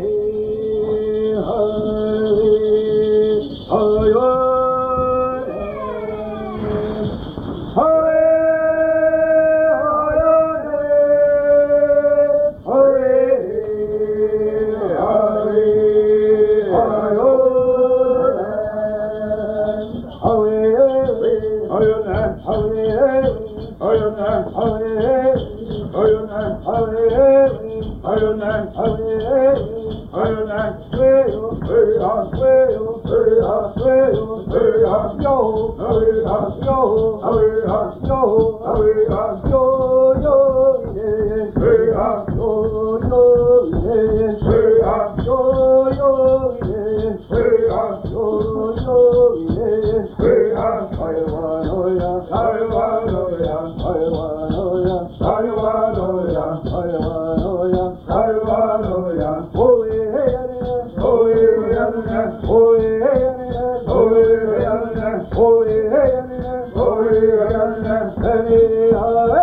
नहीं Hey, I'm Hari Hari Hari Hari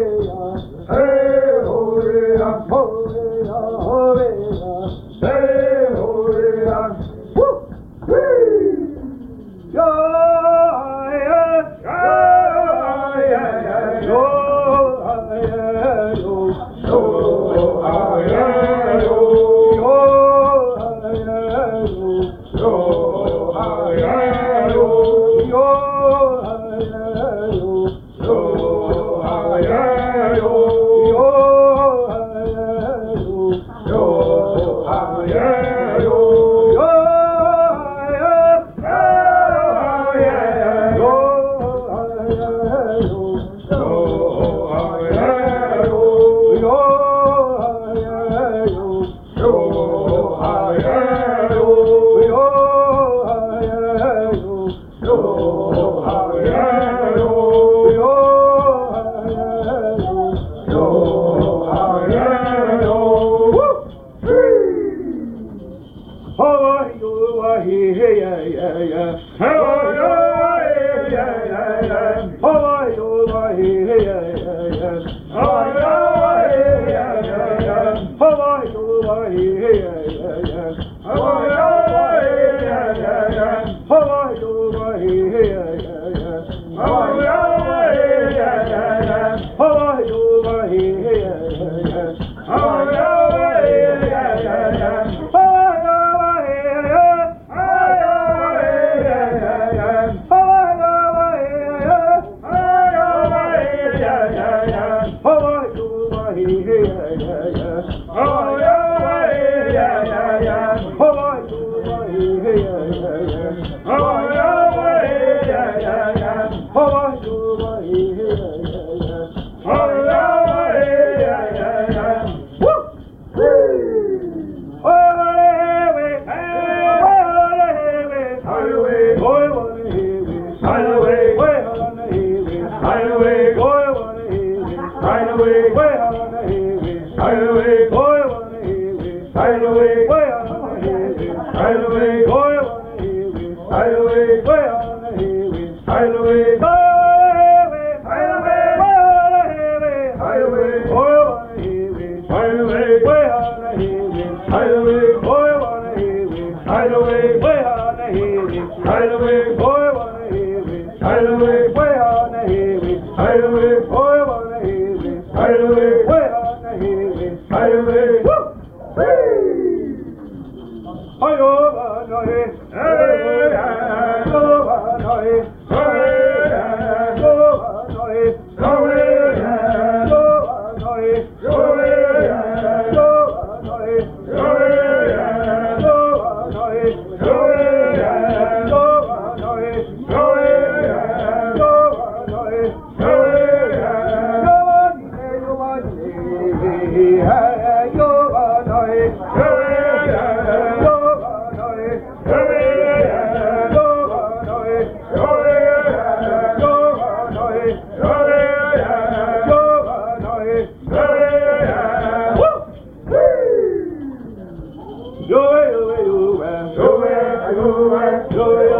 Hey, oh, yeah, oh, Oh, Right away, way on the highway. Right away, boy on the highway. Right away, way to and you.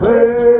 Hey!